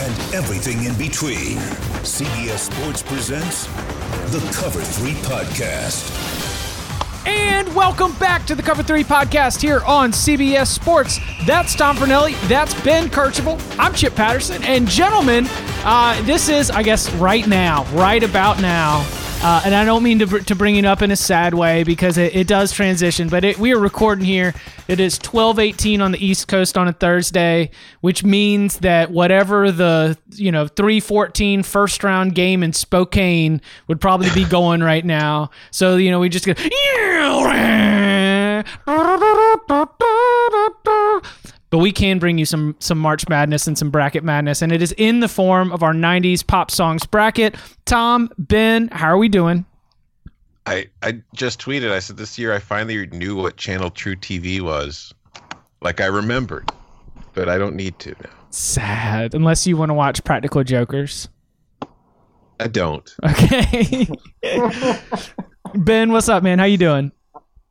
and everything in between, CBS Sports presents the Cover 3 podcast. And welcome back to the Cover 3 podcast here on CBS Sports. That's Tom Fornelli. That's Ben Kercheval. I'm Chip Patterson. And gentlemen, uh, this is, I guess, right now, right about now. Uh, and I don't mean to, to bring it up in a sad way because it, it does transition, but it, we are recording here. It is 12:18 on the East Coast on a Thursday, which means that whatever the you know 3-14 first round game in Spokane would probably be going right now. So you know we just go. But we can bring you some some March Madness and some bracket madness, and it is in the form of our '90s pop songs bracket. Tom, Ben, how are we doing? I I just tweeted. I said this year I finally knew what channel truTV was. Like I remembered, but I don't need to now. Sad, unless you want to watch Practical Jokers. I don't. Okay. ben, what's up, man? How you doing?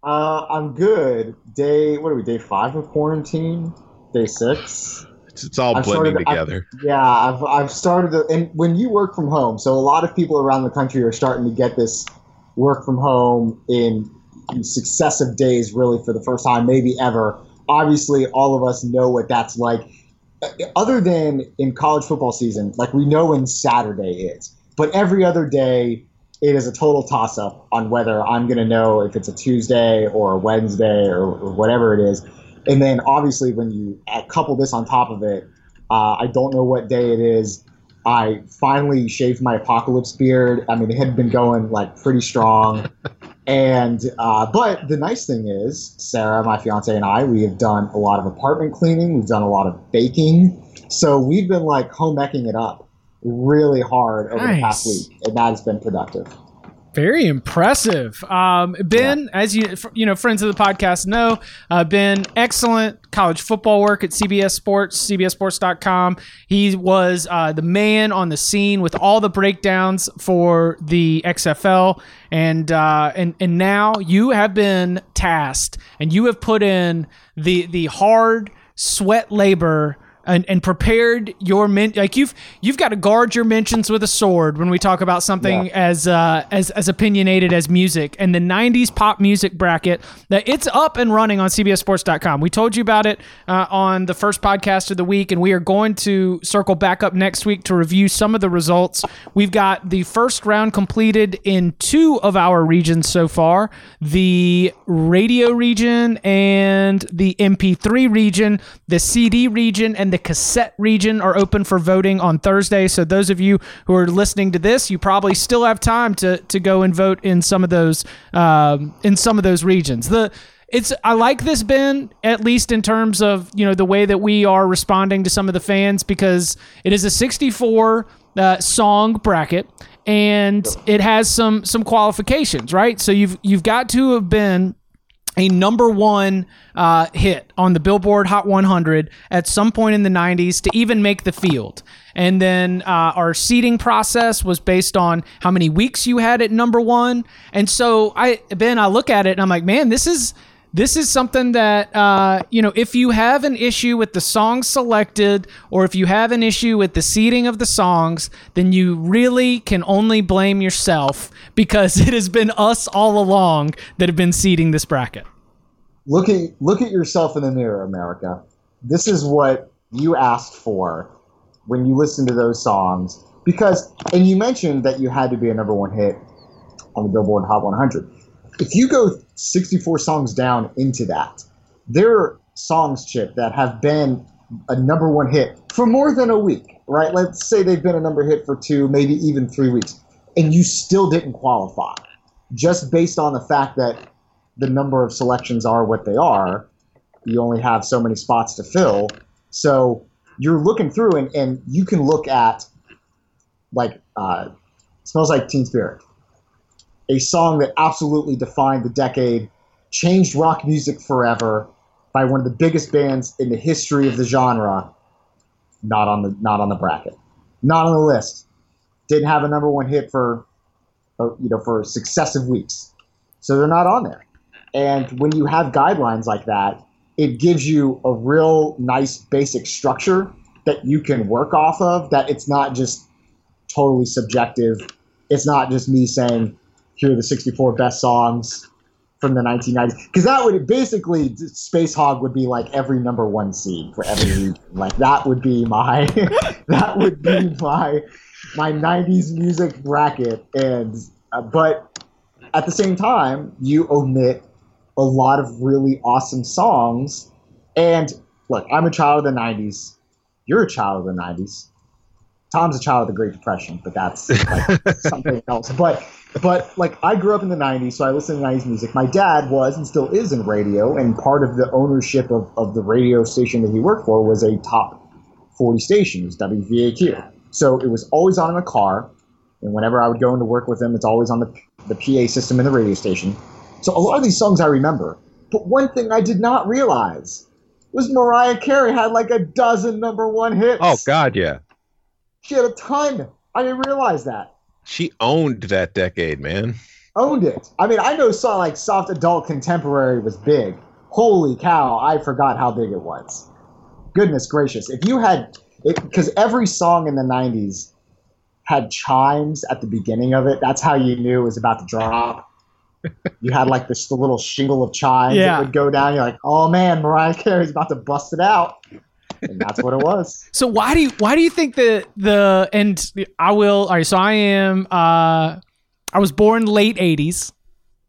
Uh, I'm good. Day, what are we? Day five of quarantine. Day six. It's, it's all I've blending started- I've- together. Yeah, I've I've started. To, and when you work from home, so a lot of people around the country are starting to get this work from home in successive days, really for the first time, maybe ever. Obviously, all of us know what that's like. Other than in college football season, like we know when Saturday is, but every other day it is a total toss up on whether I'm going to know if it's a Tuesday or a Wednesday or, or whatever it is. And then obviously, when you add- couple this on top of it, uh, I don't know what day it is. I finally shaved my apocalypse beard. I mean, it had been going like pretty strong. And uh, but the nice thing is, Sarah, my fiance, and I, we have done a lot of apartment cleaning. We've done a lot of baking. So we've been like home ecking it up really hard over the past week, and that has been productive. Very impressive. Um, ben, as you you know, friends of the podcast know, uh, Ben, excellent college football work at CBS Sports, CBSSports.com. He was uh, the man on the scene with all the breakdowns for the XFL, and uh, and and now you have been tasked, and you have put in the the hard sweat labor and, and prepared your men like you've you've got to guard your mentions with a sword when we talk about something Yeah. as uh, as as opinionated as music. And the 90s pop music bracket that it's up and running on cbssports.com we told you about it uh, on the first podcast of the week and we are going to circle back up next week to review some of the results. We've got the first round completed in two of our regions so far the radio region and the mp3 region the cd region and the cassette region are open for voting on Thursday. So those of you who are listening to this, you probably still have time to to go and vote in some of those um, in some of those regions. The it's I like this Ben at least in terms of you know the way that we are responding to some of the fans because it is a 64 uh, song bracket and it has some some qualifications right so you've you've got to have been a number one uh, hit on the Billboard Hot 100 at some point in the 90s to even make the field. And then uh, our seeding process was based on how many weeks you had at number one. And so I, Ben, I look at it and I'm like, man, this is this is something that uh, you know if you have an issue with the songs selected or if you have an issue with the seating of the songs then you really can only blame yourself because it has been us all along that have been seating this bracket. Look at look at yourself in the mirror america. This is what you asked for when you listened to those songs because and you mentioned that you had to be a number one hit on the billboard hot 100 if you go 64 songs down into that, there are songs, Chip, that have been a number one hit for more than a week, right? Let's say they've been a number hit for two, maybe even three weeks, and you still didn't qualify just based on the fact that the number of selections are what they are. You only have so many spots to fill. So you're looking through and, and you can look at like uh, smells like teen spirit a song that absolutely defined the decade, changed rock music forever by one of the biggest bands in the history of the genre. Not on the not on the bracket, not on the list. Didn't have a number one hit for, uh, you know, for successive weeks, so they're not on there. And when you have guidelines like that, it gives you a real nice basic structure that you can work off of. That it's not just totally subjective. It's not just me saying here are the 64 best songs from the 1990s because that would basically Spacehog would be like every number one seed for every region. like that would be my that would be my my 90s music bracket. And uh, but at the same time you omit a lot of really awesome songs. And look i'm a child of the 90s you're a child of the 90s tom's a child of the great depression but that's like something else but but like I grew up in the 90s, so I listened to 90s music. My dad was and still is in radio, and part of the ownership of, of the radio station that he worked for was a top 40 station, it was WVAQ. So it was always on in the car, and whenever I would go into work with him, it's always on the, the PA system in the radio station. So a lot of these songs I remember. But one thing I did not realize was Mariah Carey had like a dozen number one hits. Oh, God, yeah. She had a ton. I didn't realize that. She owned that decade, man. Owned it. I mean, I know saw like soft adult contemporary was big. Holy cow, I forgot how big it was. Goodness gracious. If you had because every song in the 90s had chimes at the beginning of it, that's how you knew it was about to drop. you had like this the little shingle of chimes yeah. that would go down. You're like, oh man, Mariah Carey's about to bust it out and that's what it was. So why do you why do you think that the and I will all right, so I am uh I was born late 80s.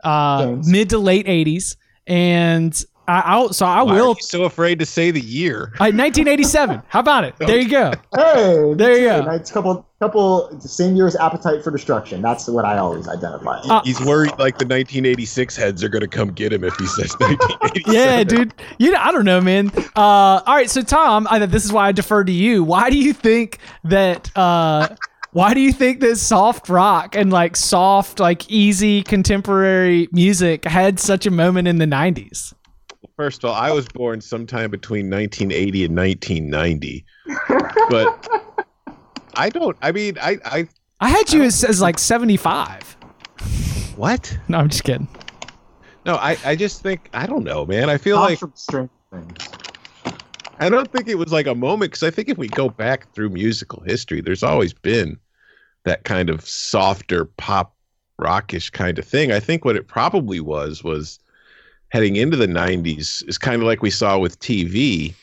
Uh mid to late 80s and I, I so I Why will. so afraid to say the year. 1987. How about it? There you go. Hey, there you go. It's a couple, couple, same year as Appetite for Destruction. That's what I always identify. Uh, He's worried like the 1986 heads are going to come get him if he says 1987. yeah, dude. You know, I don't know, man. Uh, all right, so Tom, I, this is why I defer to you. Why do you think that? Uh, why do you think that soft rock and like soft, like easy contemporary music had such a moment in the 90s? First of all, I was born sometime between 1980 and 1990, but I don't. I mean, I I I had you I as, as like 75. What? No, I'm just kidding. No, I I just think I don't know, man. I feel like I don't think it was like a moment because I think if we go back through musical history, there's always been that kind of softer pop rockish kind of thing. I think what it probably was was heading into the 90s is kind of like we saw with TV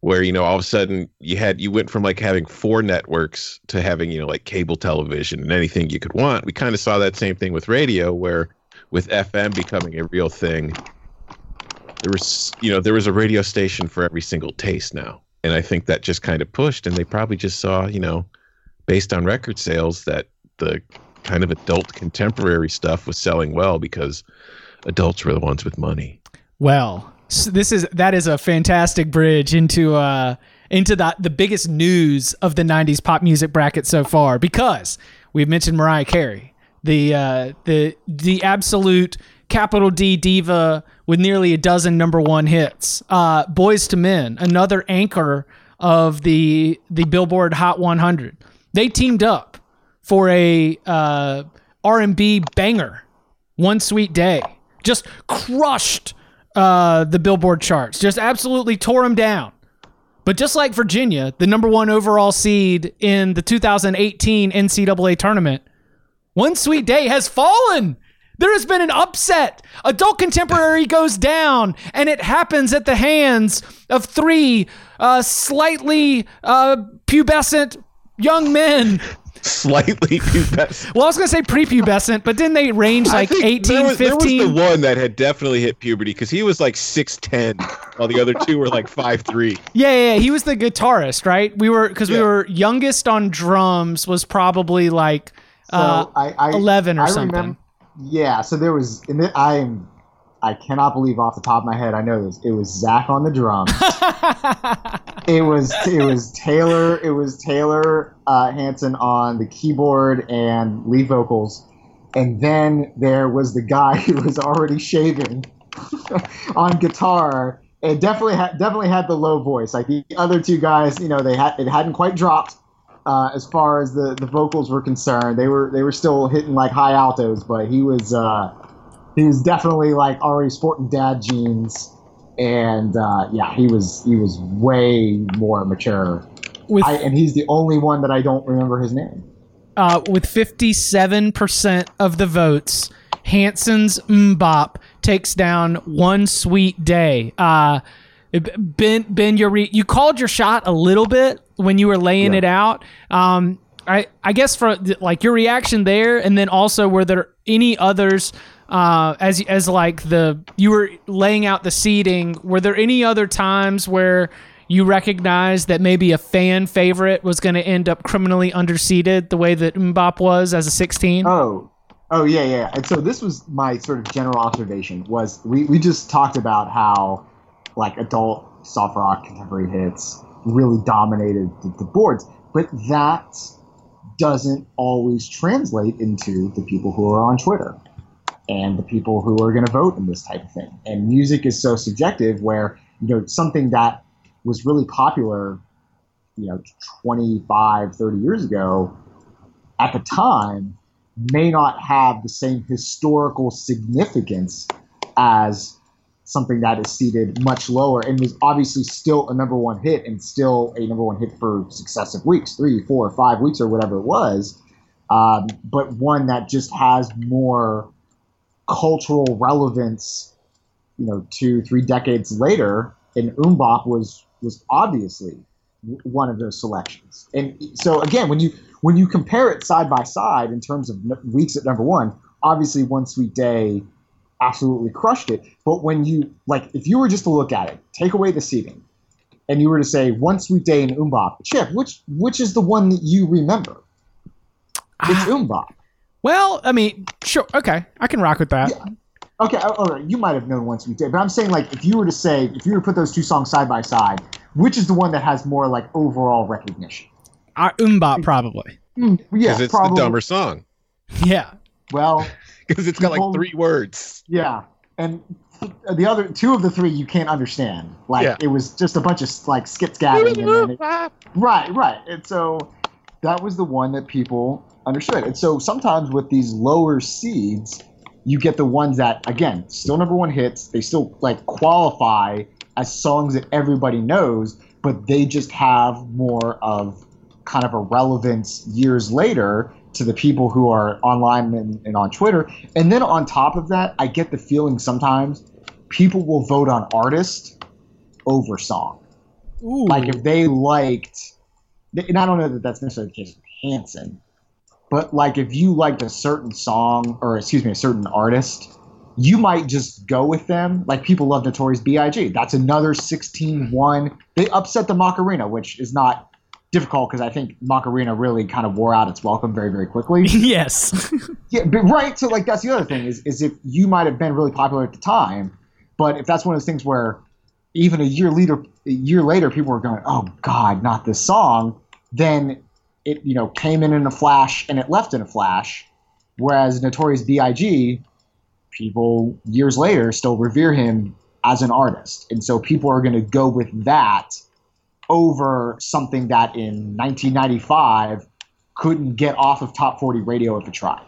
where you know all of a sudden you had you went from like having four networks to having you know like cable television and anything you could want. We kind of saw that same thing with radio where with fm becoming a real thing there was you know there was a radio station for every single taste now. And i think that just kind of pushed and they probably just saw you know based on record sales that the kind of adult contemporary stuff was selling well because adults were the ones with money. Well, so this is that is a fantastic bridge into uh into the the biggest news of the 90s pop music bracket so far because we've mentioned Mariah Carey, the uh the the absolute capital D diva with nearly a dozen number one hits. Uh, Boyz II Men, another anchor of the the Billboard Hot 100. They teamed up for a uh, R&B banger, One Sweet Day. Just crushed uh, the Billboard charts. Just absolutely tore them down. But just like Virginia, the number one overall seed in the 2018 NCAA tournament, One Sweet Day has fallen. There has been an upset. Adult Contemporary goes down, and it happens at the hands of three uh, slightly uh, pubescent young men. Slightly pubescent. Well, I was going to say prepubescent, but didn't they range like think 18, there was, 15? There was the one that had definitely hit puberty because he was like six ten, while the other two were like five three. Yeah, yeah, yeah, he was the guitarist, right? We were because we were youngest on drums was probably like uh, So I, I, 11 or I something. Remember, yeah, so there was, and I am, I cannot believe off the top of my head, I know this. It was Zach on the drums. it was it was Taylor. It was Taylor uh, Hanson on the keyboard and lead vocals, and then there was the guy who was already shaving on guitar. It definitely had definitely had the low voice. Like the other two guys, you know, they had it hadn't quite dropped uh, as far as the, the vocals were concerned. They were they were still hitting like high altos, but he was uh, he was definitely like already sporting dad jeans, and uh, yeah, he was he was way more mature. with I, and he's the only one that I don't remember his name. uh, with 57% of the votes, Hanson's MMMBop takes down one sweet day. Uh, ben, Ben, you re- you called your shot a little bit when you were laying Yeah. it out. Um, I, I guess for like your reaction there, and then also were there any others uh, as as like the you were laying out the seating? Were there any other times where you recognized that maybe a fan favorite was going to end up criminally underseated the way that MMMBop was as a 16? Oh, oh yeah, yeah. And so this was my sort of general observation was we, we just talked about how like adult soft rock contemporary hits really dominated the, the boards, but that doesn't always translate into the people who are on Twitter and the people who are going to vote in this type of thing. And music is so subjective where, you know, something that was really popular, you know, 25, 30 years ago, at the time may not have the same historical significance as something that is seated much lower and was obviously still a number one hit and still a number one hit for successive weeks three four five weeks or whatever it was um, but one that just has more cultural relevance you know two three decades later and MMMBop was was obviously one of those selections. And so again when you when you compare it side by side in terms of weeks at number one obviously one sweet day absolutely crushed it. But when you like if you were just to look at it take away the seating and you were to say one sweet day in MMMBop chip which which is the one that you remember? It's ah. MMMBop Well, I mean, sure. Okay. I can rock with that. Yeah. Okay, all all right. You might have known One Sweet Day, but I'm saying like if you were to say if you were to put those two songs side by side, which is the one that has more like overall recognition? Uh, MMMBop, probably. Yeah, Because it's probably. the dumber song. Yeah. Well, Because it's got like three words. yeah, and the other two of the three you can't understand. Like Yeah. it was just a bunch of like skit scatting, and it, right, right. And so that was the one that people understood. And so sometimes with these lower seeds, you get the ones that again still number one hits. They still like qualify as songs that everybody knows, but they just have more of kind of a relevance years later to the people who are online and, and on Twitter. And then on top of that, I get the feeling sometimes people will vote on artist over song. Ooh. Like if they liked, and I don't know that that's necessarily the case with Hanson, but like if you liked a certain song or excuse me, a certain artist, you might just go with them. Like people love Notorious B.I.G. That's another 16-1. They upset the Macarena, which is not difficult because I think Macarena really kind of wore out its welcome very, very quickly. yes. Yeah, but right. So like that's the other thing is is if you might have been really popular at the time, but if that's one of those things where even a year later, a year later, people were going, "Oh God, not this song," then it you know came in in a flash and it left in a flash. Whereas Notorious B.I.G. people years later still revere him as an artist. And so people are going to go with that over something that in 1995 couldn't get off of top 40 radio if it tried.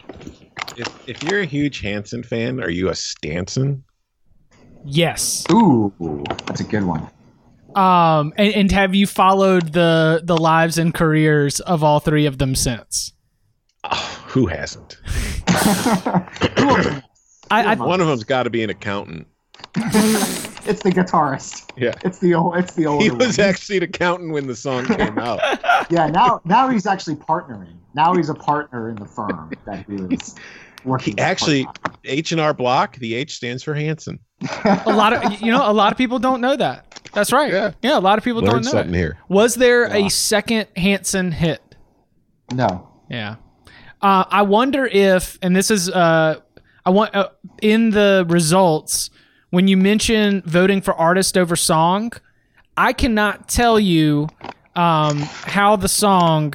If, if you're a huge Hanson fan, are you a Stanson? Yes. Ooh, that's a good one. Um, and, and have you followed the the lives and careers of all three of them since? Oh, who hasn't? I, I One of them's got to be an accountant. it's the guitarist. Yeah. It's the old. It's the old. He was actually an accountant when the song came out. Yeah. Now, now he's actually partnering. Now he's a partner in the firm that he was working. He actually H and R Block. The H stands for Hanson. a lot of you know a lot of people don't know that. That's right. Yeah. Yeah, a lot of people Learned don't know. something it. here. Was there a second Hanson hit? no. Yeah. Uh, I wonder if, and this is, uh, I want uh, in the results when you mention voting for artist over song, I cannot tell you um, how the song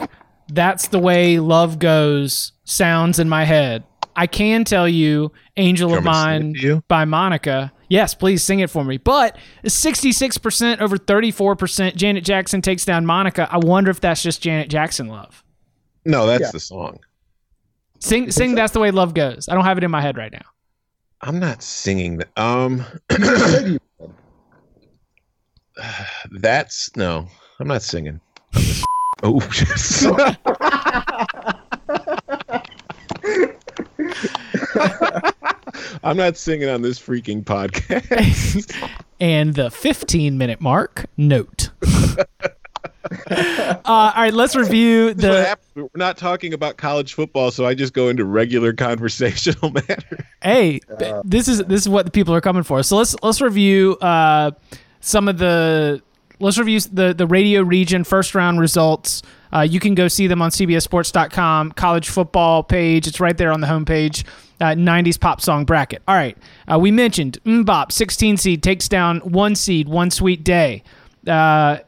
"That's the Way Love Goes" sounds in my head. I can tell you "Angel Do you of want me to sing Mine" you? by Monica. Yes, please sing it for me. But 66% over 34%. Janet Jackson takes down Monica. I wonder if that's just Janet Jackson love. No, that's Yeah. the song. Sing, sing. That's the way love goes. I don't have it in my head right now. I'm not singing that. Um, that's no. I'm not singing. I'm just- oh, I'm not singing on this freaking podcast. and the 15 minute mark. Note. uh, all right, let's review the. We're not talking about college football, so I just go into regular conversational matter. Hey, this is this is what the people are coming for. So let's let's review uh, some of the. Let's review the the radio region first round results. Uh, you can go see them on CBSSports.com college football page. It's right there on the homepage. Uh, 90s pop song bracket. All right, uh, we mentioned MMMBop, 16 seed takes down one seed, one sweet day. Uh,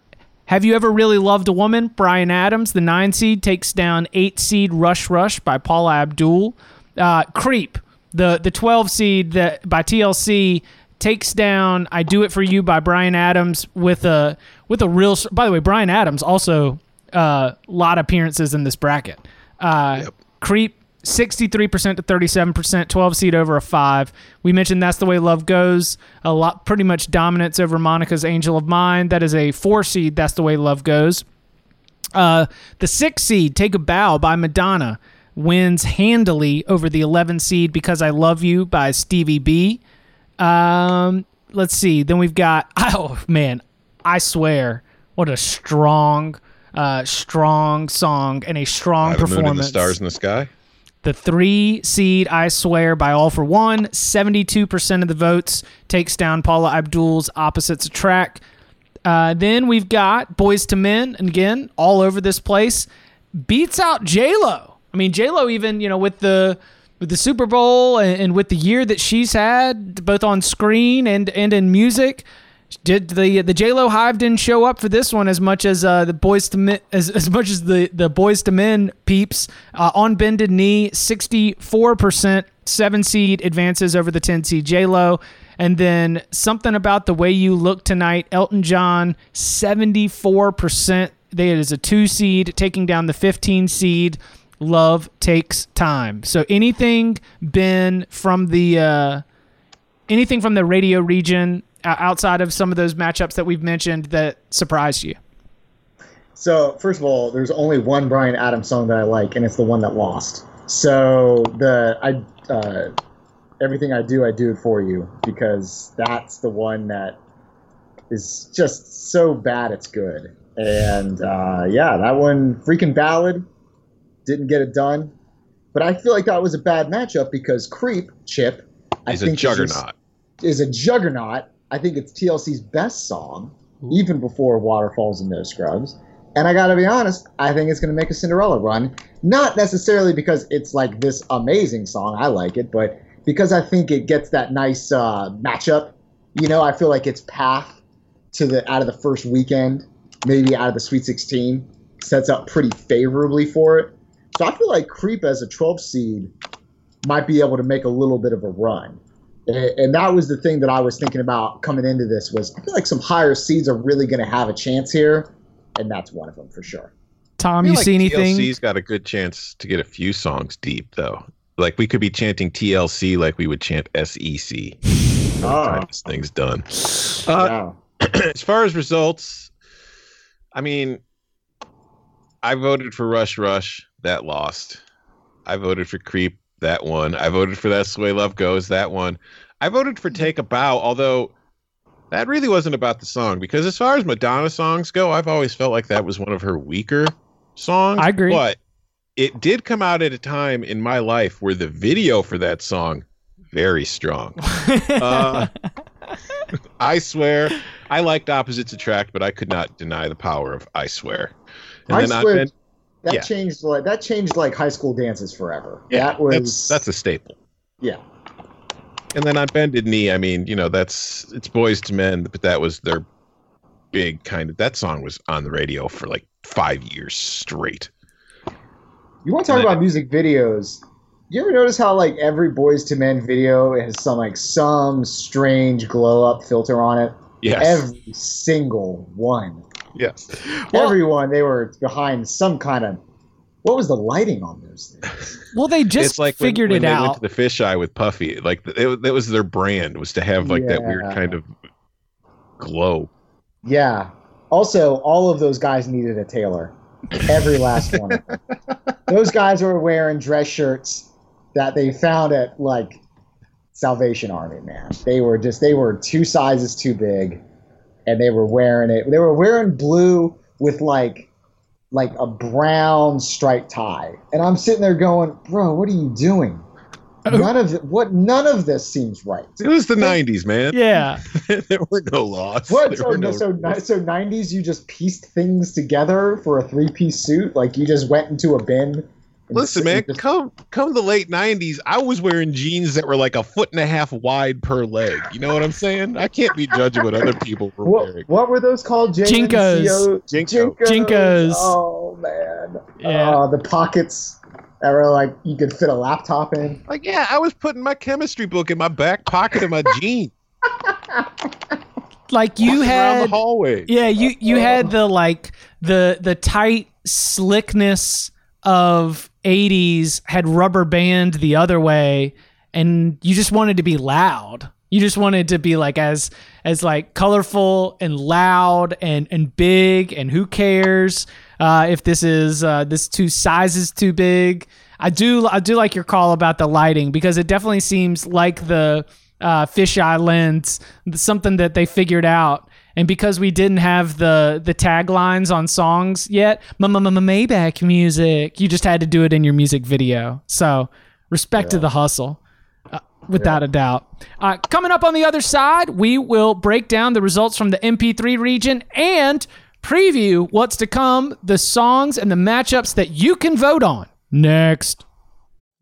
have you ever really loved a woman? Bryan Adams, the nine seed, takes down eight seed Rush Rush by Paula Abdul. Uh, Creep, the the 12 seed that by TLC takes down I Do It For You by Bryan Adams with a with a real by the way Bryan Adams also a uh, lot of appearances in this bracket. Uh, Creep 63% to 37%, 12 seed over a 5. We mentioned That's the Way Love Goes. A lot pretty much dominance over Monica's Angel of Mine. That is a 4 seed That's the Way Love Goes. Uh, the 6 seed Take a Bow by Madonna wins handily over the 11 seed Because I Love You by Stevie B. Um, let's see. Then we've got oh man, I swear, what a strong, uh, strong song and a strong By the moon and the stars in the sky. The three seed, I swear, by All-4-One. 72% of the votes takes down Paula Abdul's Opposites Attract. Uh, then we've got Boyz II Men, and again, all over this place, beats out J Lo. I mean, J Lo even, you know, with the with the Super Bowl and, and with the year that she's had, both on screen and and in music. Did the the J Lo Hive didn't show up for this one as much as uh, the Boyz II Men as, as much as the the Boyz II Men peeps. Uh, on bended knee sixty four percent seven seed advances over the ten seed J Lo and then something about the way you look tonight Elton John seventy four percent. They it is a two seed taking down the fifteen seed. Love takes time. So anything Ben from the uh, anything from the radio region outside of some of those matchups that we've mentioned that surprised you? So first of all, there's only one Bryan Adams song that I like, and it's the one that lost. So the I uh, everything I do, I do it for you because that's the one that is just so bad it's good. And uh, yeah, that one freaking ballad didn't get it done. But I feel like that was a bad matchup because Creep Chip I He's a think is is a juggernaut. I think it's TLC's best song, even before Waterfalls and No Scrubs. And I gotta be honest, I think it's gonna make a Cinderella run. Not necessarily because it's like this amazing song, I like it, but because I think it gets that nice uh, matchup. You know, I feel like its path to the out of the first weekend, maybe out of the Sweet 16, sets up pretty favorably for it. So I feel like Creep as a 12 seed might be able to make a little bit of a run. A- And that was the thing that I was thinking about coming into this was I feel like some higher seeds are really going to have a chance here, and that's one of them for sure. Tom, I you feel see anything? TLC's got a good chance to get a few songs deep though. Like we could be chanting TLC like we would chant SEC. Oh. This thing's done. Uh, yeah. as far as results, I mean, I voted for Rush Rush. That lost. I voted for Creep. That one. I voted for That's the Way Love Goes. That one. I voted for Take a Bow, although that really wasn't about the song because as far as Madonna songs go, I've always felt like that was one of her weaker songs. I agree. But it did come out at a time in my life where the video for that song very strong. Uh, I swear, I liked Opposites Attract, but I could not deny the power of I swear. And I then I've swear been- that yeah. changed like that changed like high school dances forever. yeah, that was that's that's a staple. yeah. And then on Bended Knee, I mean, you know, that's it's Boyz II Men, but that was their big kind of that song was on the radio for like five years straight. You want to talk about music videos? You ever notice how like every Boyz II Men video has some like some strange glow up filter on it? Yes. Every single one. Yes. Well- Everyone they were behind some kind of what was the lighting on those things? well, they just it's like figured when, it they out. went to the fisheye with Puffy. Like it, that was their brand was to have like that weird kind of glow. Yeah. Also, all of those guys needed a tailor. Every last one. those guys were wearing dress shirts that they found at like Salvation Army, man. They were just they were two sizes too big and they were wearing it. They were wearing blue with like like a brown striped tie. And I'm sitting there going, "Bro, what are you doing?" None of it, what none of this seems right. It was the '90s, man. yeah. there were no laws. What? So, no so, so, 90s, you just pieced things together for a three piece suit? Like you just went into a bin? And Listen, man, come come the late '90s, I was wearing jeans that were like a foot and a half wide per leg. You know what I'm saying? I can't be judging what other people were what, wearing. what were those called? JNCOs. JNCO. JNCOs. Oh, man. Yeah. Uh, the pockets that were like you could fit a laptop in. Like, yeah, I was putting my chemistry book in my back pocket of my jeans Like you around the had hallway. Yeah, you you had the like the the tight slickness of 80s had rubber band the other way and you just wanted to be loud. You just wanted to be like as as like colorful and loud and and big and who cares uh, if this is uh, this two sizes too big. I do I do like your call about the lighting because it definitely seems like the uh, fisheye lens, something that they figured out. And because we didn't have the the taglines on songs yet, Maybach music, you just had to do it in your music video. So respect to the hustle, uh, without a doubt. Uh, coming up on the other side, we will break down the results from the MP3 region and preview what's to come, the songs and the matchups that you can vote on. Next.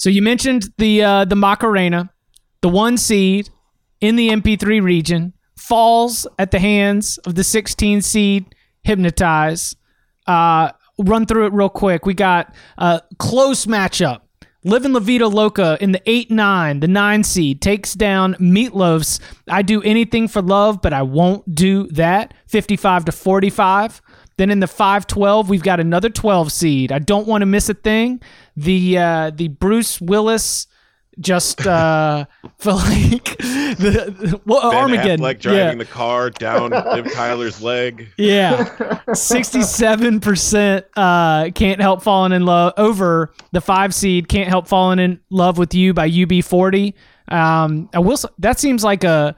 So you mentioned the uh, the Macarena, the one seed in the MP3 region falls at the hands of the 16 seed Hypnotize. Uh, run through it real quick. We got a close matchup. Living La Vida Loca in the 8 9, the 9 seed, takes down Meatloaf's I Do Anything for Love, but I Won't Do That, 55 to 45. Then in the 512, we've got another 12 seed. I don't want to miss a thing. The uh, the Bruce Willis just uh feel like the well, Ben Armageddon. Affleck driving yeah. the car down Liv Tyler's leg. Yeah. 67% uh, can't help falling in love over the five seed can't help falling in love with you by UB40. Um, I will, that seems like a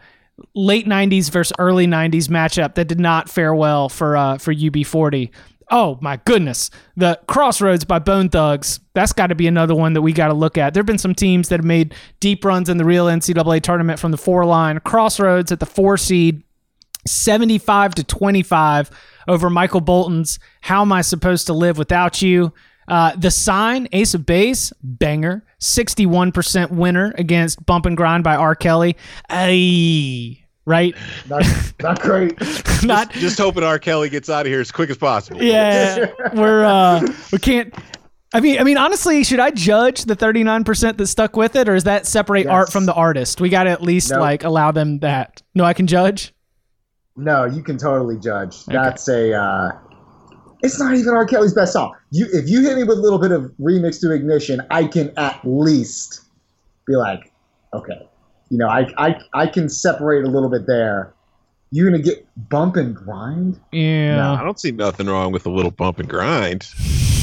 late 90s versus early 90s matchup that did not fare well for uh, for UB40. Oh my goodness. The Crossroads by Bone Thugs. That's got to be another one that we got to look at. There have been some teams that have made deep runs in the real NCAA tournament from the four line. Crossroads at the four seed 75 to 25 over Michael Bolton's How Am I Supposed to Live Without You? Uh, the sign, Ace of Base, banger, 61% winner against Bump and Grind by R. Kelly. Ay, right? Not, not great. Not, Just hoping R. Kelly gets out of here as quick as possible. yeah, we're, uh, we can't. I mean, I mean, honestly, should I judge the 39% that stuck with it, or is that separate art from the artist? We got to at least Nope. like allow them that. No, I can judge. No, you can totally judge. That's a. Uh, it's not even R. Kelly's best song. You, if you hit me with a little bit of remix to ignition, I can at least be like, okay, you know, I, I, I can separate a little bit there. You're gonna get bump and grind. Yeah. I don't see nothing wrong with a little bump and grind.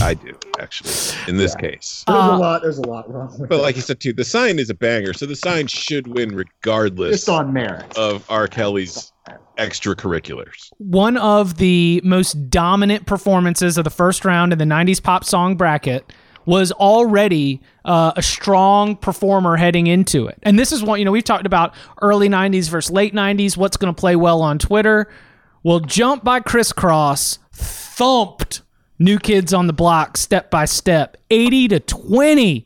I do, actually, in this case. There's Uh, a lot. There's a lot wrong with But it. like you said too, the sign is a banger, so the sign should win regardless just on merit. of R. Kelly's extracurriculars. one of the most dominant performances of the first round in the 90s pop song bracket was already uh, a strong performer heading into it. And this is what, you know, we've talked about early 90s versus late 90s, what's going to play well on Twitter. Well, Jump by Kris Kross thumped New Kids on the Block step by step, 80 to 20.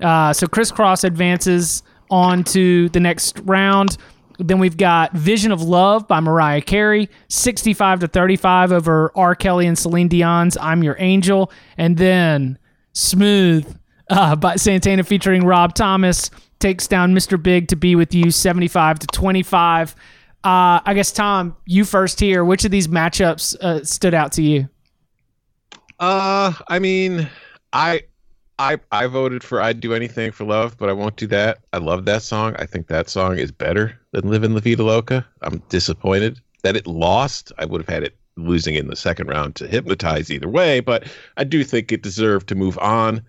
Uh, so Kris Kross advances on to the next round. Then we've got Vision of Love by Mariah Carey, 65 to 35 over R. Kelly and Celine Dion's I'm Your Angel. And then Smooth uh, by Santana featuring Rob Thomas takes down Mr. Big to be with you, 75 to 25. Uh, I guess, Tom, you first here. Which of these matchups uh, stood out to you? Uh, I mean, I, I, I voted for "I'd Do Anything for Love," but I won't do that. I love that song. I think that song is better than "Livin' La Vida Loca." I'm disappointed that it lost. I would have had it losing in the second round to hypnotize either way, but I do think it deserved to move on.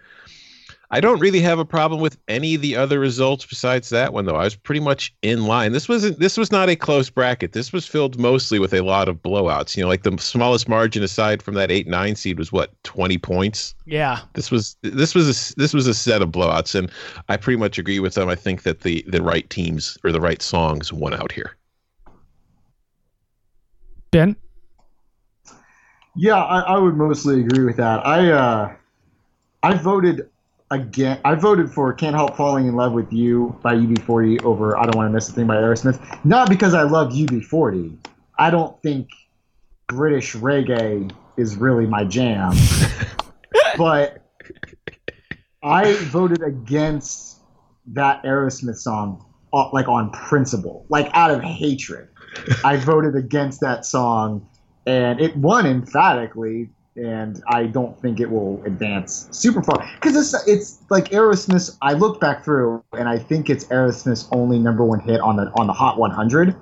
I don't really have a problem with any of the other results besides that one though. I was pretty much in line. This wasn't this was not a close bracket. This was filled mostly with a lot of blowouts. You know, like the smallest margin aside from that 8-9 seed was what, 20 points. Yeah. This was this was a this was a set of blowouts and I pretty much agree with them. I think that the the right teams or the right songs won out here. Ben? Yeah, I, I would mostly agree with that. I uh, I voted again. I voted for "Can't Help Falling in Love with You" by UB40 over "I Don't Want to Miss a Thing" by Aerosmith. Not because I love UB40. I don't think British reggae is really my jam, but I voted against that Aerosmith song, uh, like on principle, like out of hatred. I voted against that song, and it won emphatically. And I don't think it will advance super far because it's it's like Aerosmith. I looked back through, and I think it's Aerosmith's only number one hit on the on the Hot 100,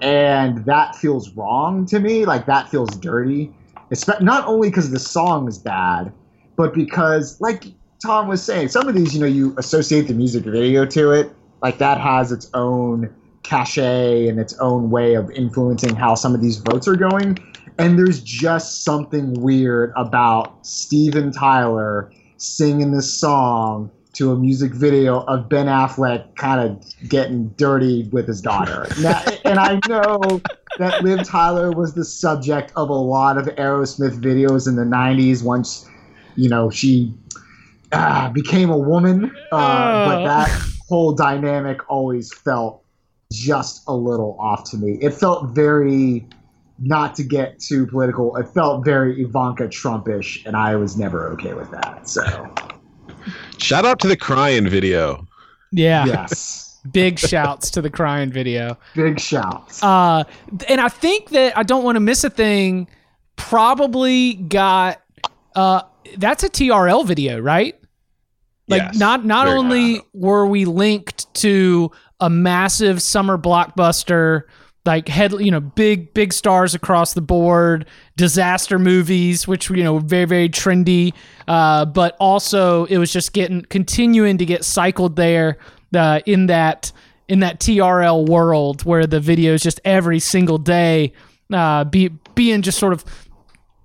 and that feels wrong to me. Like that feels dirty. It's not only because the song is bad, but because like Tom was saying, some of these, you know, you associate the music video to it. Like that has its own cachet and its own way of influencing how some of these votes are going. And there's just something weird about Steven Tyler singing this song to a music video of Ben Affleck kind of getting dirty with his daughter. Now, and I know that Liv Tyler was the subject of a lot of Aerosmith videos in the 90s once, you know, she uh, became a woman. Uh, but Oh. that whole dynamic always felt just a little off to me. It felt very, not to get too political, it felt very Ivanka Trumpish, and I was never okay with that. So, Shout out to the crying video. Yeah. yes, Big shouts to the crying video. big shouts. Uh, and I think that I don't want to miss a thing. probably got uh that's a TRL video, right? Like Yes, not not only much were we linked to a massive summer blockbuster like head you know big big stars across the board disaster movies which you know very very trendy. Uh, but also it was just getting continuing to get cycled there uh, in that in that TRL world where the videos just every single day uh, be being just sort of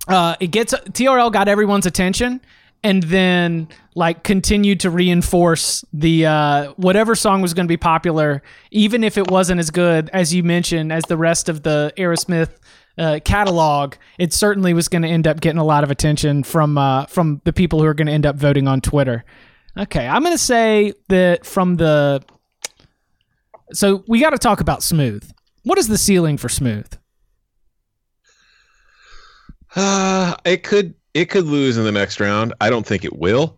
uh, it gets TRL got everyone's attention and then like continued to reinforce the uh, whatever song was going to be popular, even if it wasn't as good as you mentioned as the rest of the Aerosmith uh, catalog. It certainly was going to end up getting a lot of attention from uh, from the people who are going to end up voting on Twitter. Okay, I'm going to say that from the so we got to talk about Smooth. What is the ceiling for Smooth? Uh, it could it could lose in the next round. I don't think it will.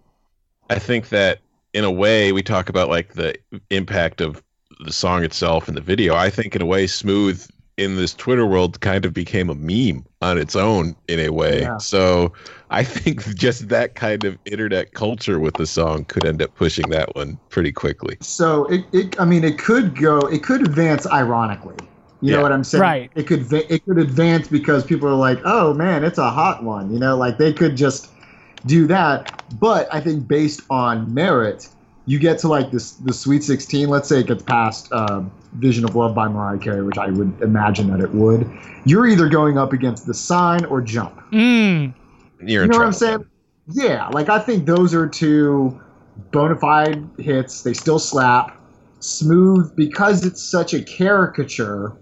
I think that in a way we talk about like the impact of the song itself and the video. I think in a way Smooth in this Twitter world kind of became a meme on its own in a way. Yeah. So I think just that kind of internet culture with the song could end up pushing that one pretty quickly. So it, it, I mean, it could go, it could advance ironically. You Yeah. know what I'm saying? Right. It could, it could advance because people are like, oh man, it's a hot one. You know, like they could just do that. But I think based on merit, you get to like this, the Sweet 16. Let's say it gets past um, Vision of Love by Mariah Carey, which I would imagine that it would. You're either going up against the sign or jump. Mm, You're You in know what. I'm saying? Yeah, like I think those are two bona fide hits. They still slap. Smooth because it's such a caricature.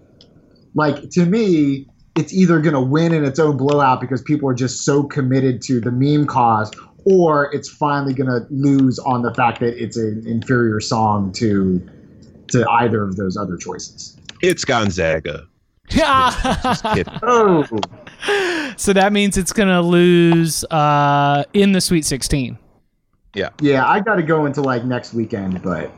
Like to me, it's either gonna win in its own blowout because people are just so committed to the meme cause, or it's finally gonna lose on the fact that it's an inferior song to to either of those other choices. It's Gonzaga. Just kidding. Oh, so that means it's going to lose uh, in the Sweet 16. Yeah. yeah, I got to go into like next weekend, but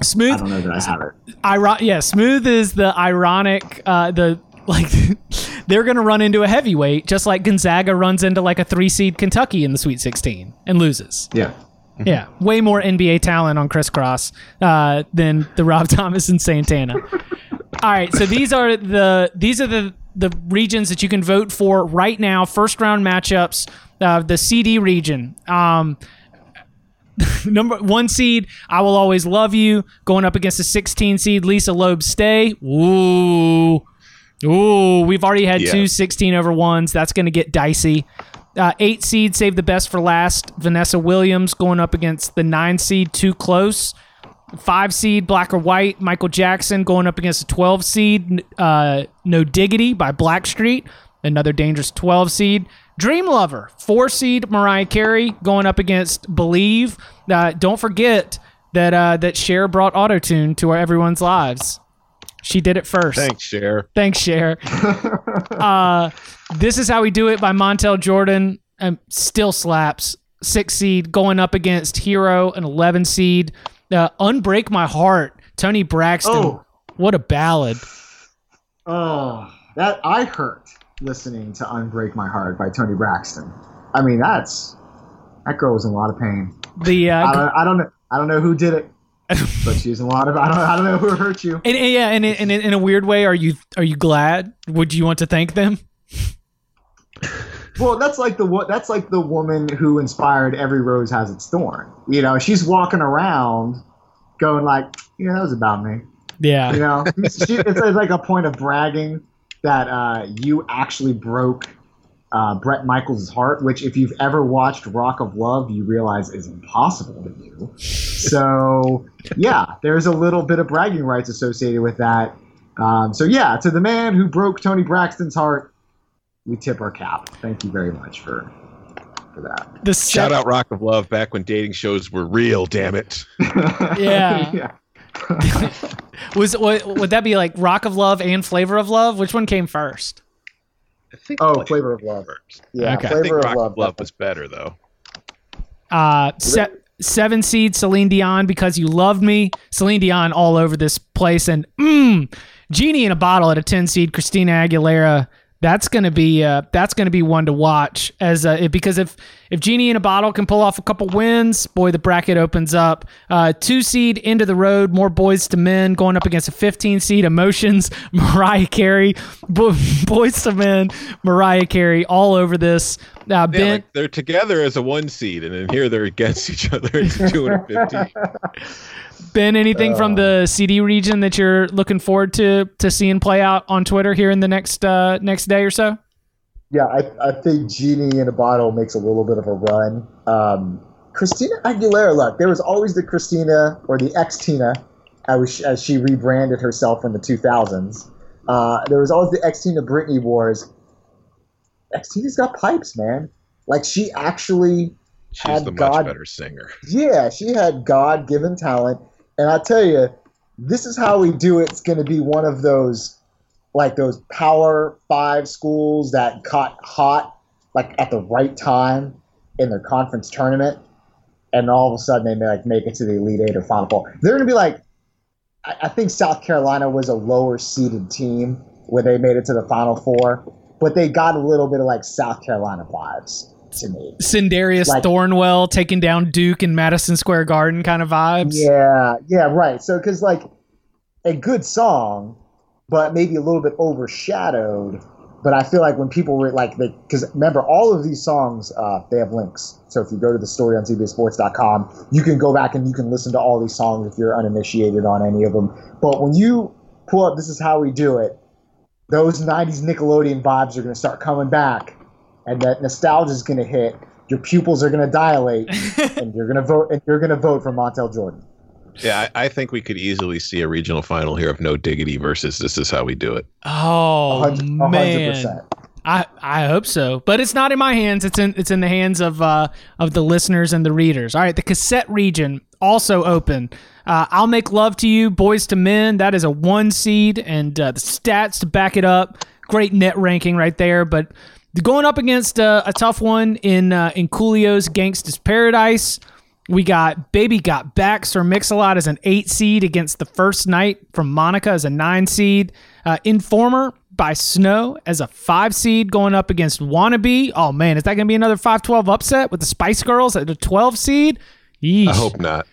I Smooth, don't know that I have it. iro- yeah, smooth is the ironic, uh, the like they're going to run into a heavyweight, just like Gonzaga runs into like a three seed Kentucky in the Sweet 16 and loses. Yeah. Yeah, way more NBA talent on Kris Kross uh, than the Rob Thomas and Santana. All right, so these are the these are the the regions that you can vote for right now. First round matchups. Uh, the CD region. Um, number one seed, I will always love you, going up against the 16 seed Lisa Loeb Stay. Ooh, ooh, we've already had Yeah. two 16 over ones. That's going to get dicey. Uh, eight seed, save the best for last. Vanessa Williams going up against the nine seed, too close. Five seed, black or white. Michael Jackson going up against the 12 seed, uh, No Diggity by Blackstreet, another dangerous 12 seed. Dream Lover, four seed, Mariah Carey going up against Believe. Uh, don't forget that uh, that Cher brought autotune to our everyone's lives. She did it first. Thanks, Cher. Thanks, Cher. uh, this is how we do it by Montel Jordan. Um, still slaps. Six seed going up against Hero, an 11 seed. Uh, Unbreak My Heart, Toni Braxton. Oh. What a ballad. Oh, that I hurt listening to "Unbreak My Heart" by Toni Braxton. I mean, that's that girl was in a lot of pain. The I uh, don't, I don't know, I don't know who did it, but she's in a lot of. I don't, I don't know who hurt you. and, and yeah, and in, in, in a weird way, are you are you glad? Would you want to thank them? Well, that's like the that's like the woman who inspired "Every Rose Has Its Thorn." You know, she's walking around, going like, "Yeah, that was about me." Yeah. You know, she, it's like a point of bragging that uh, you actually broke uh, Bret Michaels' heart, which, if you've ever watched Rock of Love, you realize is impossible to do. So, yeah, there's a little bit of bragging rights associated with that. Um, so, yeah, to the man who broke Toni Braxton's heart, we tip our cap. Thank you very much for for that. The Shout out Rock of Love back when dating shows were real, damn it. Yeah. yeah. Was would, would that be like Rock of Love and Flavor of Love? Which one came first? I think Oh, Flavor Flavor of Love. first. Yeah, Okay. I think Flavor of Rock Love. of Love was better though. Uh, se- seven seed Celine Dion because you loved me. Celine Dion all over this place, and mm, Genie in a bottle at a ten seed Christina Aguilera That's gonna be uh, that's gonna be one to watch as uh, it- because if if Genie in a bottle can pull off a couple wins, boy, the bracket opens up. Uh, two seed into the road, more Boyz II Men going up against a 15 seed. Emotions, Mariah Carey, Bo- Boyz II Men, Mariah Carey, all over this. Uh, Yeah, ben, like they're together as a one seed, and then here they're against each other. It's 215. Ben, anything from the CD region that you're looking forward to to seeing play out on Twitter here in the next uh, next day or so? Yeah, I, I think Genie in a Bottle makes a little bit of a run. Um, Christina Aguilera, look, there was always the Christina or the Xtina, as, as she rebranded herself in the 2000s. Uh, there was always the Xtina Britney Wars. Xtina's got pipes, man. Like she actually She's had the much God better singer. yeah, she had God given talent. And I tell you, this is how we do it. It's going to be one of those, like those Power Five schools that caught hot, like at the right time in their conference tournament. And all of a sudden they may like make it to the Elite Eight or Final Four. They're going to be like, I, I think South Carolina was a lower seeded team when they made it to the Final Four, but they got a little bit of like South Carolina vibes to me. Sindarius Like- Thornwell taking down Duke in Madison Square Garden kind of vibes. Yeah, yeah, right. So, because like a good song, but maybe a little bit overshadowed. But I feel like when people were like, because remember, all of these songs, uh, they have links. So if you go to the story on CBSSports.com, you can go back and you can listen to all these songs if you're uninitiated on any of them. But when you pull up This Is How We Do It, those 90s Nickelodeon vibes are going to start coming back, and that nostalgia is going to hit. Your pupils are going to dilate, and you're going to vote. And you're going to vote for Montel Jordan. Yeah, I, I think we could easily see a regional final here of No Diggity versus This Is How We Do It. Oh hundred- a man, hundred percent. I I hope so, but it's not in my hands. It's in it's in the hands of uh of the listeners and the readers. All right, the cassette region also open. Uh, I'll make love to you, Boyz II Men. That is a one seed, and uh, the stats to back it up. Great net ranking right there, but going up against uh, a tough one in uh, in Coolio's Gangsta's Paradise. We got Baby Got Back, Sir Mix-a-Lot as an eight seed against the first night from Monica as a nine seed. Uh, Informer by Snow as a five seed going up against Wannabe. Oh man, is that going to be another 5-12 upset with the Spice Girls at a 12 seed? Yeesh. I hope not.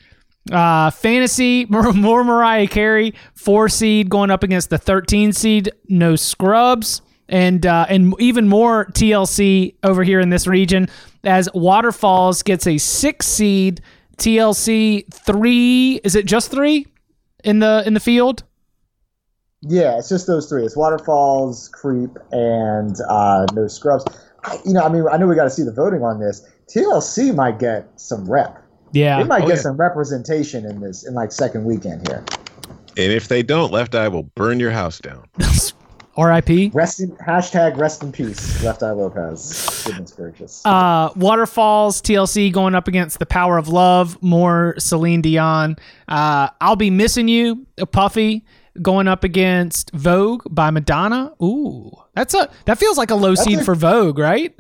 Uh, fantasy, more, more Mariah Carey, four seed going up against the 13 seed, no scrubs, and uh, and even more TLC over here in this region as Waterfalls gets a six seed, TLC three. Is it just three in the in the field? Yeah, it's just those three. It's Waterfalls, Creep, and uh, No Scrubs. I, you know, I mean, I know we got to see the voting on this. TLC might get some rep. Yeah, They might Oh, get yeah. some representation in this in like second weekend here. And if they don't, Left Eye will burn your house down. R.I.P. Rest in hashtag rest in peace, Left Eye Lopez. Goodness gracious. Uh, Waterfalls TLC going up against the Power of Love. More Celine Dion. Uh, I'll be missing you. Puffy going up against Vogue by Madonna. Ooh, that's a that feels like a low seed a- for Vogue, right?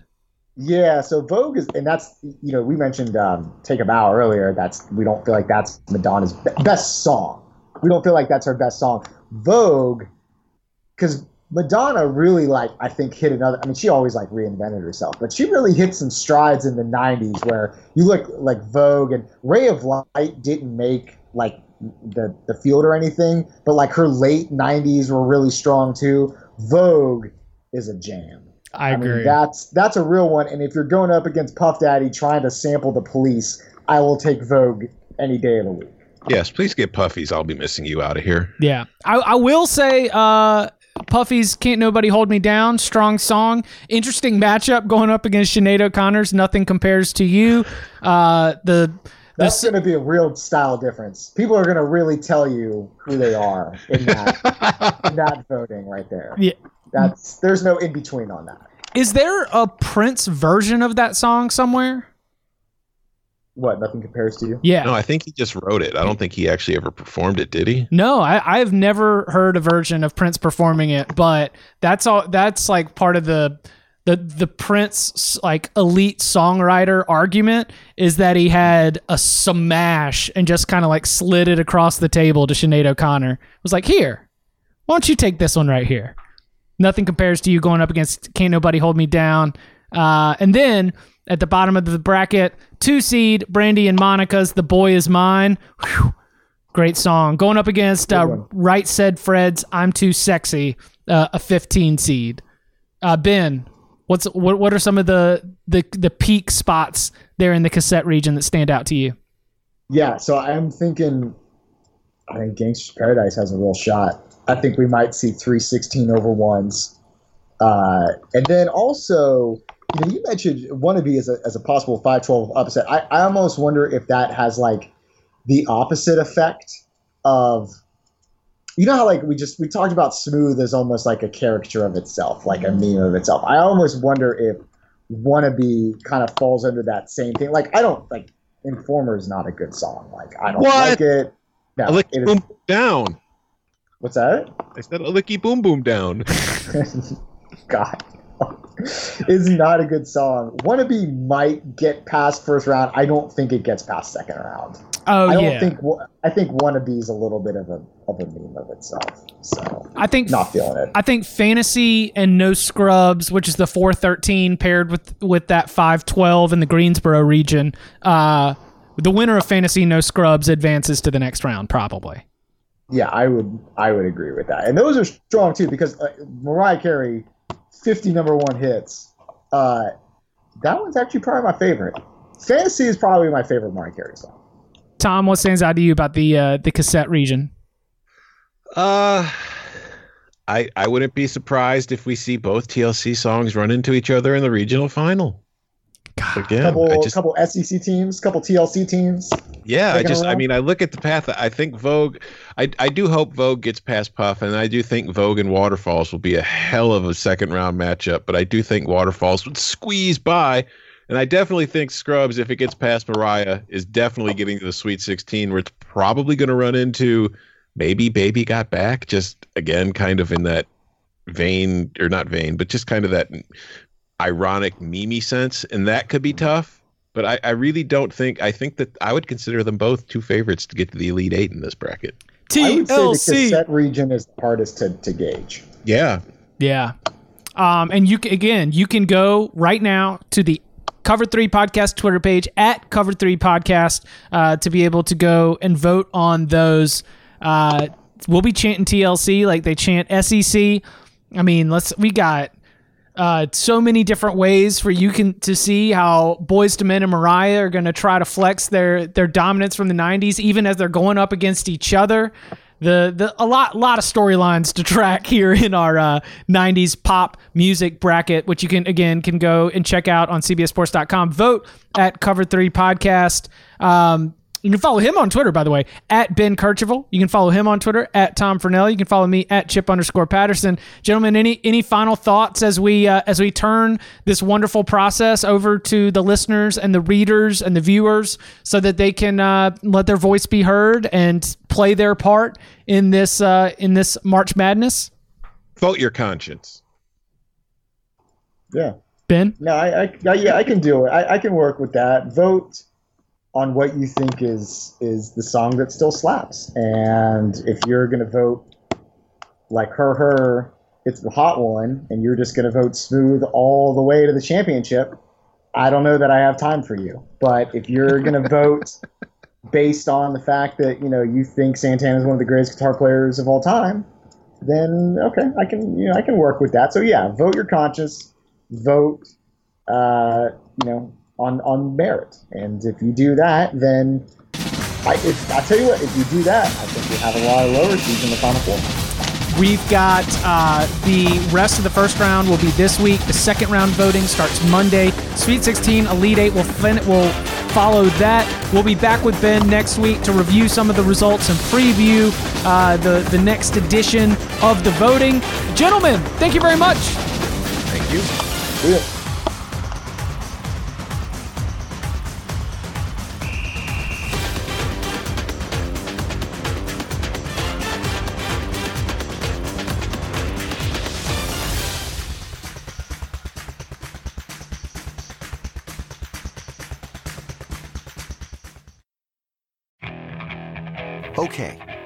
Yeah, so Vogue is, and that's you know we mentioned um, "Take a Bow" earlier. That's we don't feel like that's Madonna's be- best song. We don't feel like that's her best song. Vogue, because Madonna really like I think hit another. I mean, she always like reinvented herself, but she really hit some strides in the '90s where you look like Vogue and Ray of Light didn't make like the the field or anything, but like her late '90s were really strong too. Vogue is a jam. I, I mean, agree. that's that's a real one. And if you're going up against Puff Daddy trying to sample the police, I will take Vogue any day of the week. Yes, please get Puffies. I'll be missing you out of here. yeah, I, I will say, uh, Puffy's "Can't Nobody Hold Me Down" strong song. Interesting matchup going up against Sinead O'Connor's "Nothing Compares to You." Uh, the That's going to be a real style difference. People are going to really tell you who they are in that in that voting right there. Yeah. That's there's no in between on that. Is there a Prince version of that song somewhere? What? Nothing compares to you. Yeah. No, I think he just wrote it. I don't think he actually ever performed it, did he? No, I, I've never heard a version of Prince performing it, but that's all. That's like part of the the the Prince like elite songwriter argument is that he had a smash and just kind of like slid it across the table to Sinead O'Connor. It was like, here, why don't you take this one right here? Nothing compares to you going up against Can't Nobody Hold Me Down. Uh, and then at the bottom of the bracket, two seed Brandy and Monica's The Boy Is Mine. Whew. Great song. Going up against uh, Right Said Fred's I'm Too Sexy, uh, a 15 seed. Uh, ben, what's what, what are some of the, the the peak spots there in the cassette region that stand out to you? Yeah, so I'm thinking I think Gangsta's Paradise has a real shot. I think we might see three sixteen over ones. Uh, and then also, you know, you mentioned wannabe as a, as a possible 512 upset. I, I almost wonder if that has like the opposite effect of, you know how like we just, we talked about smooth as almost like a caricature of itself, like a mm-hmm. meme of itself. I almost wonder if wannabe kind of falls under that same thing. Like, I don't like Informer is not a good song. Like, I don't What? like it. No, A licky it is- boom boom down. what's that? I said a licky boom boom down. God. Is not a good song. Wannabe might get past first round. I don't think it gets past second round. Oh I don't yeah, think I think Wannabe is a little bit of a of a meme of itself. So I think not feeling it. I think fantasy and no scrubs, which is the four thirteen paired with with that five twelve in the Greensboro region. Uh, the winner of fantasy no scrubs advances to the next round probably. Yeah, I would I would agree with that. And those are strong too because uh, Mariah Carey, fifty number one hits. Uh, that one's actually probably my favorite. Fantasy is probably my favorite Mariah Carey song. Tom, what stands out to you about the uh, the cassette region? Uh, I I wouldn't be surprised if we see both TLC songs run into each other in the regional final. Again, couple I just couple SEC teams, a couple TLC teams. yeah, I taking just I mean I look at the path. I think Vogue. I I do hope Vogue gets past Puff, and I do think Vogue and Waterfalls will be a hell of a second round matchup. But I do think Waterfalls would squeeze by. And I definitely think Scrubs, if it gets past Mariah, is definitely getting to the Sweet 16, where it's probably going to run into maybe Baby Got Back, just again, kind of in that vein, or not vein, but just kind of that ironic, mimi sense. And that could be tough. But I, I really don't think, I think that I would consider them both two favorites to get to the Elite Eight in this bracket. I would say the TLC. cassette region is the hardest to, to gauge. Yeah. Yeah. Um, and you can, again, you can go right now to the Cover Three Podcast Twitter page at Cover Three Podcast uh, to be able to go and vote on those. Uh, we'll be chanting TLC like they chant SEC. I mean, let's we got uh, so many different ways for you can to see how Boyz II Men and Mariah are going to try to flex their their dominance from the '90s, even as they're going up against each other. The the a lot lot of storylines to track here in our uh, '90s pop music bracket, which you can again can go and check out on CBSSports.com. Vote at Cover Three Podcast. Um, you can follow him on Twitter, by the way, at Ben Kercheval. You can follow him on Twitter at Tom Fornelli. You can follow me at Chip underscore Patterson. Gentlemen, any any final thoughts as we uh, as we turn this wonderful process over to the listeners and the readers and the viewers, so that they can uh, let their voice be heard and play their part in this uh, in this March Madness. Vote your conscience. Yeah. Ben, No, I, I, I yeah, I can do it. I, I can work with that. Vote on what you think is is the song that still slaps. And if you're gonna vote like her her, it's the hot one, and you're just gonna vote smooth all the way to the championship, I don't know that I have time for you. But if you're gonna vote based on the fact that you know you think Santana is one of the greatest guitar players of all time, then okay, I can you know I can work with that. So yeah, vote your conscience vote, uh, you know, on on merit. And if you do that, then I, if, I tell you what, if you do that, I think you have a lot of lower seeds in the final four. We've got uh, the rest of the first round will be this week. The second round voting starts Monday. Sweet 16, Elite 8 will fin- will follow that. We'll be back with Ben next week to review some of the results and preview uh, the the next edition of the voting. Gentlemen, thank you very much. Thank you.